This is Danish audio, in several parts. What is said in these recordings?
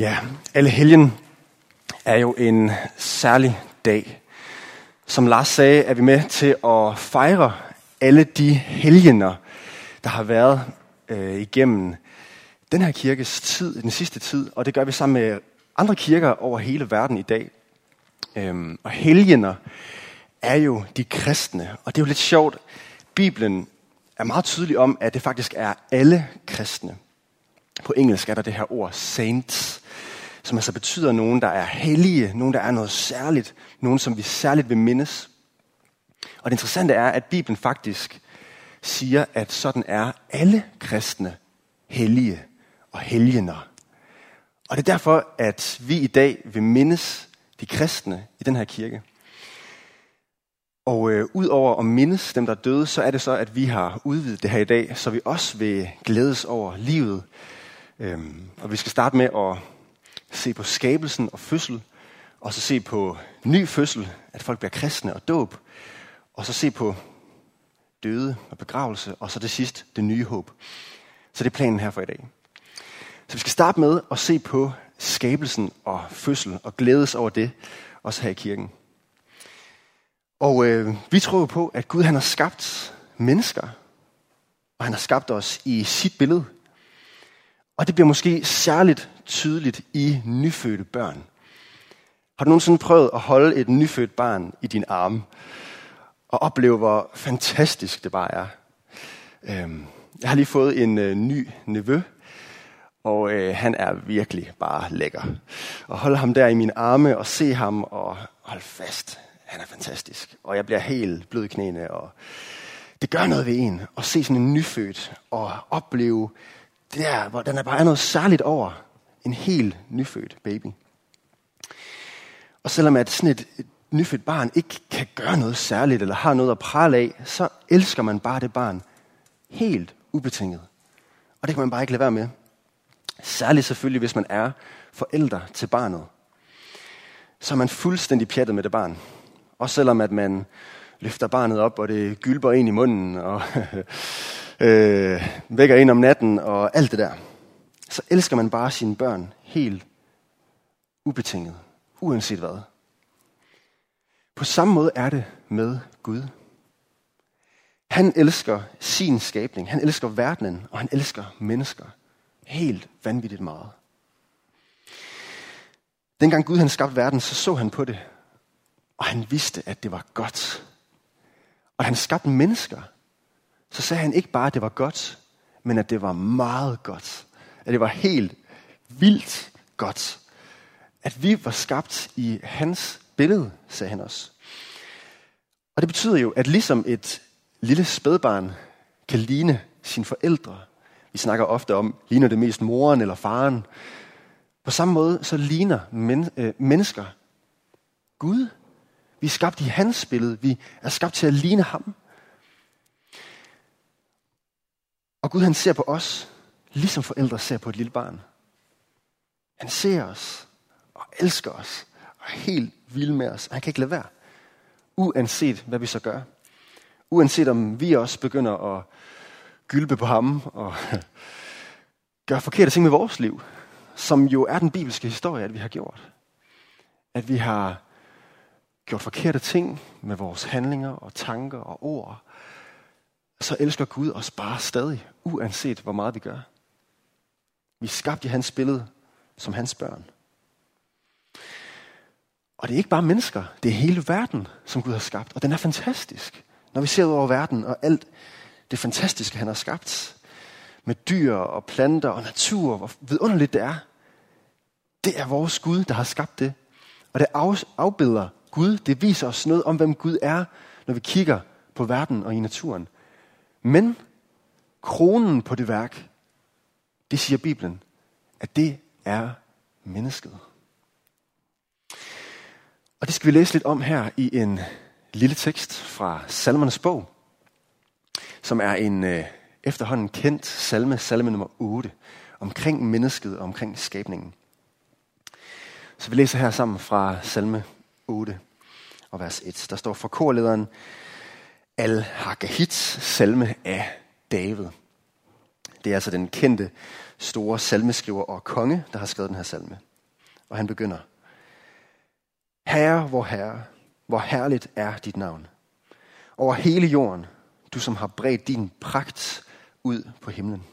Ja, alle helgen er jo en særlig dag. Som Lars sagde, er vi med til at fejre alle de helgener, der har været øh, igennem den her kirkes tid, den sidste tid, og det gør vi sammen med andre kirker over hele verden i dag. Øhm, og helgener er jo de kristne, og det er jo lidt sjovt. Bibelen er meget tydelig om, at det faktisk er alle kristne. På engelsk er der det her ord saints, som altså betyder nogen, der er hellige, nogen, der er noget særligt, nogen, som vi særligt vil mindes. Og det interessante er, at Bibelen faktisk siger, at sådan er alle kristne hellige og helgener. Og det er derfor, at vi i dag vil mindes de kristne i den her kirke. Og øh, udover at mindes dem, der er døde, så er det så, at vi har udvidet det her i dag, så vi også vil glædes over livet. Øhm, og vi skal starte med at se på skabelsen og fødsel, og så se på ny fødsel, at folk bliver kristne og dåb, og så se på døde og begravelse, og så det sidst det nye håb. Så det er planen her for i dag. Så vi skal starte med at se på skabelsen og fødsel, og glædes over det, også her i kirken. Og øh, vi tror på, at Gud han har skabt mennesker, og han har skabt os i sit billede. Og det bliver måske særligt tydeligt i nyfødte børn. Har du nogensinde prøvet at holde et nyfødt barn i din arme og opleve, hvor fantastisk det bare er? Øhm, jeg har lige fået en øh, ny nevø, og øh, han er virkelig bare lækker. Og holde ham der i mine arme og se ham og holde fast, han er fantastisk. Og jeg bliver helt blød i knæene, og det gør noget ved en at se sådan en nyfødt og opleve det der, hvor den er bare noget særligt over en helt nyfødt baby. Og selvom at sådan et, et nyfødt barn ikke kan gøre noget særligt, eller har noget at prale af, så elsker man bare det barn helt ubetinget. Og det kan man bare ikke lade være med. Særligt selvfølgelig, hvis man er forældre til barnet. Så er man fuldstændig pjattet med det barn. Også selvom at man løfter barnet op, og det gylper ind i munden, og øh, vækker ind om natten, og alt det der så elsker man bare sine børn helt ubetinget, uanset hvad. På samme måde er det med Gud. Han elsker sin skabning, han elsker verdenen, og han elsker mennesker helt vanvittigt meget. Dengang Gud han skabte verden, så så han på det, og han vidste, at det var godt. Og han skabte mennesker, så sagde han ikke bare, at det var godt, men at det var meget godt at det var helt vildt godt, at vi var skabt i hans billede, sagde han også. Og det betyder jo, at ligesom et lille spædbarn kan ligne sine forældre, vi snakker ofte om, ligner det mest moren eller faren, på samme måde så ligner men, øh, mennesker Gud. Vi er skabt i hans billede. Vi er skabt til at ligne ham. Og Gud han ser på os Ligesom forældre ser på et lille barn. Han ser os og elsker os og er helt vild med os. Han kan ikke lade være. Uanset hvad vi så gør. Uanset om vi også begynder at gylpe på ham og gøre forkerte ting med vores liv. Som jo er den bibelske historie, at vi har gjort. At vi har gjort forkerte ting med vores handlinger og tanker og ord. Så elsker Gud os bare stadig, uanset hvor meget vi gør. Vi er skabt i hans billede som hans børn. Og det er ikke bare mennesker, det er hele verden, som Gud har skabt. Og den er fantastisk. Når vi ser ud over verden og alt det fantastiske, han har skabt, med dyr og planter og natur, hvor vidunderligt det er. Det er vores Gud, der har skabt det. Og det afbilder Gud. Det viser os noget om, hvem Gud er, når vi kigger på verden og i naturen. Men kronen på det værk, det siger Bibelen, at det er mennesket. Og det skal vi læse lidt om her i en lille tekst fra Salmernes bog, som er en øh, efterhånden kendt salme, salme nummer 8, omkring mennesket og omkring skabningen. Så vi læser her sammen fra salme 8 og vers 1. Der står for korlederen Al-Hakahits salme af David. Det er altså den kendte store salmeskriver og konge, der har skrevet den her salme. Og han begynder. Herre, hvor herre, hvor herligt er dit navn. Over hele jorden, du som har bredt din pragt ud på himlen.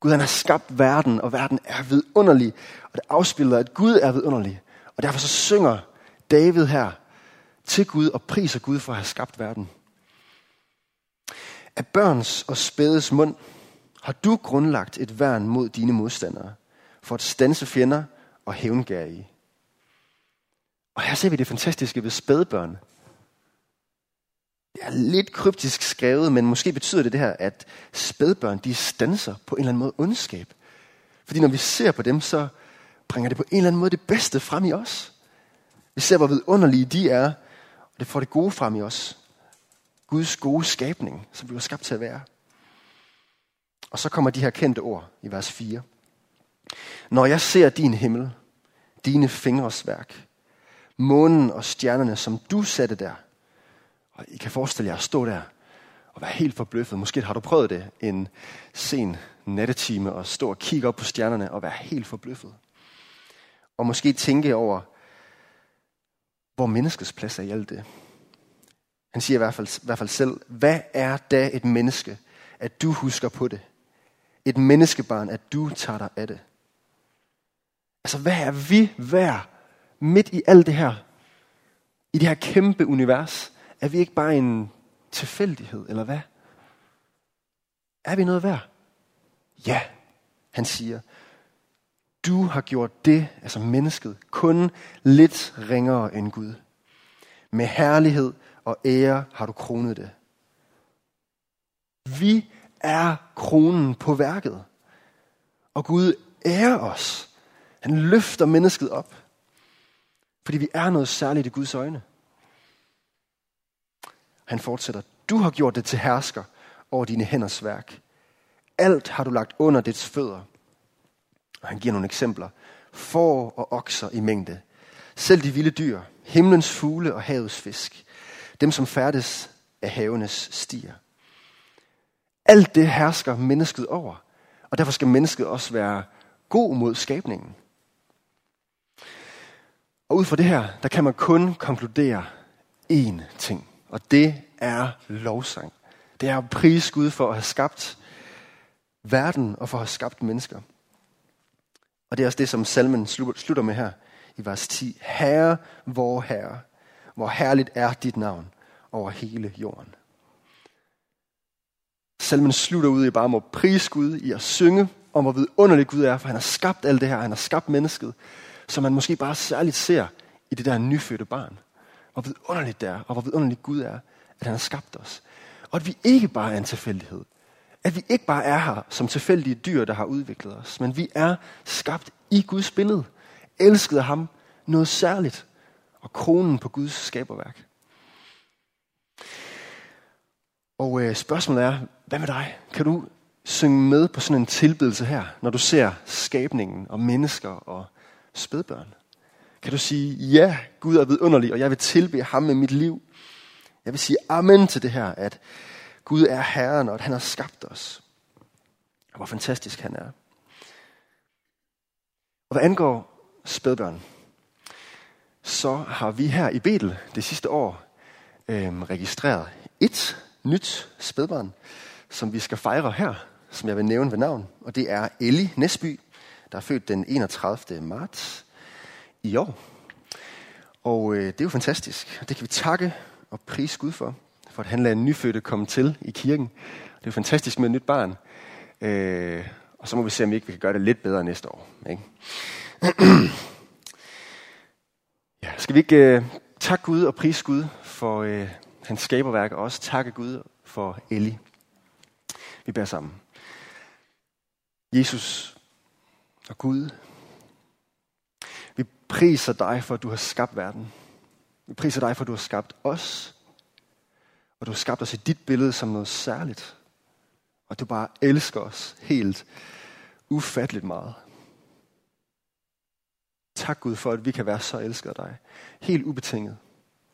Gud han har skabt verden, og verden er vidunderlig. Og det afspiller, at Gud er vidunderlig. Og derfor så synger David her til Gud og priser Gud for at have skabt verden. Af børns og spædes mund har du grundlagt et værn mod dine modstandere, for at stanse fjender og hævngærige. Og her ser vi det fantastiske ved spædbørn. Det er lidt kryptisk skrevet, men måske betyder det det her, at spædbørn, de stanser på en eller anden måde ondskab. Fordi når vi ser på dem, så bringer det på en eller anden måde det bedste frem i os. Vi ser, hvor vidunderlige de er, og det får det gode frem i os. Guds gode skabning, som vi var skabt til at være. Og så kommer de her kendte ord i vers 4. Når jeg ser din himmel, dine fingres værk, månen og stjernerne, som du satte der, og I kan forestille jer at stå der og være helt forbløffet. Måske har du prøvet det en sen nattetime og stå og kigge op på stjernerne og være helt forbløffet. Og måske tænke over, hvor menneskets plads er i alt det. Han siger i hvert fald, i hvert fald selv, hvad er da et menneske, at du husker på det? Et menneskebarn, at du tager dig af det. Altså, hvad er vi værd midt i alt det her? I det her kæmpe univers? Er vi ikke bare en tilfældighed, eller hvad? Er vi noget værd? Ja, han siger. Du har gjort det, altså mennesket, kun lidt ringere end Gud. Med herlighed og ære har du kronet det. Vi er kronen på værket. Og Gud ærer os. Han løfter mennesket op. Fordi vi er noget særligt i Guds øjne. Han fortsætter. Du har gjort det til hersker over dine hænders værk. Alt har du lagt under dets fødder. Og han giver nogle eksempler. Får og okser i mængde. Selv de vilde dyr, himlens fugle og havets fisk. Dem, som færdes af havenes stier. Alt det hersker mennesket over. Og derfor skal mennesket også være god mod skabningen. Og ud fra det her, der kan man kun konkludere én ting. Og det er lovsang. Det er at prise Gud for at have skabt verden og for at have skabt mennesker. Og det er også det, som salmen slutter med her i vers 10. Herre, vor Herre, hvor herligt er dit navn over hele jorden. Salmen slutter ud i bare må prise Gud, i at synge om, hvor vidunderlig Gud er, for han har skabt alt det her, han har skabt mennesket, som man måske bare særligt ser i det der nyfødte barn. Hvor vidunderligt det er, og hvor vidunderligt Gud er, at han har skabt os. Og at vi ikke bare er en tilfældighed. At vi ikke bare er her som tilfældige dyr, der har udviklet os, men vi er skabt i Guds billede. Elsket af ham. Noget særligt. Og kronen på Guds skaberværk. Og øh, spørgsmålet er, hvad med dig? Kan du synge med på sådan en tilbedelse her, når du ser skabningen og mennesker og spædbørn? Kan du sige, ja, Gud er vidunderlig, og jeg vil tilbe ham med mit liv. Jeg vil sige amen til det her, at Gud er Herren, og at han har skabt os. Og hvor fantastisk han er. Og hvad angår spædbørn, så har vi her i Betel det sidste år øh, registreret et nyt spædbarn, som vi skal fejre her, som jeg vil nævne ved navn. Og det er Ellie Nesby, der er født den 31. marts i år. Og øh, det er jo fantastisk. Det kan vi takke og prise Gud for, for at han lader en nyfødte komme til i kirken. Det er jo fantastisk med et nyt barn. Øh, og så må vi se, om vi ikke kan gøre det lidt bedre næste år. Ikke? ja, skal vi ikke øh, takke Gud og prise Gud for øh, hans skaberværk, og også takke Gud for Ellie. Vi bærer sammen. Jesus og Gud, vi priser dig for, at du har skabt verden. Vi priser dig for, at du har skabt os. Og du har skabt os i dit billede som noget særligt. Og du bare elsker os helt ufatteligt meget. Tak Gud for, at vi kan være så elskede af dig. Helt ubetinget.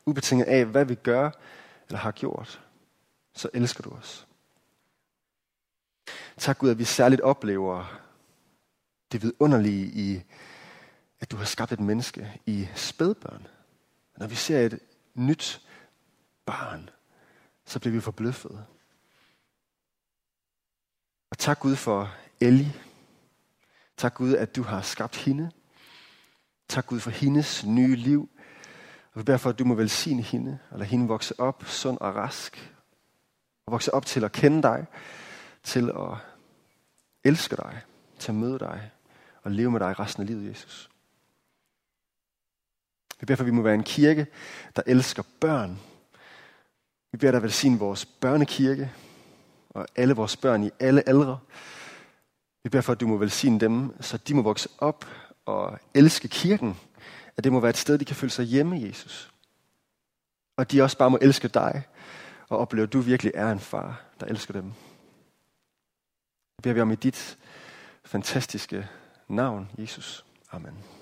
Ubetinget af, hvad vi gør eller har gjort. Så elsker du os. Tak Gud, at vi særligt oplever det vidunderlige i, at du har skabt et menneske i spædbørn. Når vi ser et nyt barn, så bliver vi forbløffet. Og tak Gud for Ellie. Tak Gud, at du har skabt hende. Tak Gud for hendes nye liv. Og vi beder for, at du må velsigne hende, og lade hende vokse op sund og rask. Og vokse op til at kende dig, til at elske dig, til at møde dig og leve med dig resten af livet, Jesus. Vi beder for, at vi må være en kirke, der elsker børn. Vi beder dig velsigne vores børnekirke og alle vores børn i alle aldre. Vi beder for, at du må velsigne dem, så de må vokse op og elske kirken. At det må være et sted, de kan føle sig hjemme, Jesus. Og de også bare må elske dig og opleve, at du virkelig er en far, der elsker dem. Det beder vi om i dit fantastiske navn, Jesus. Amen.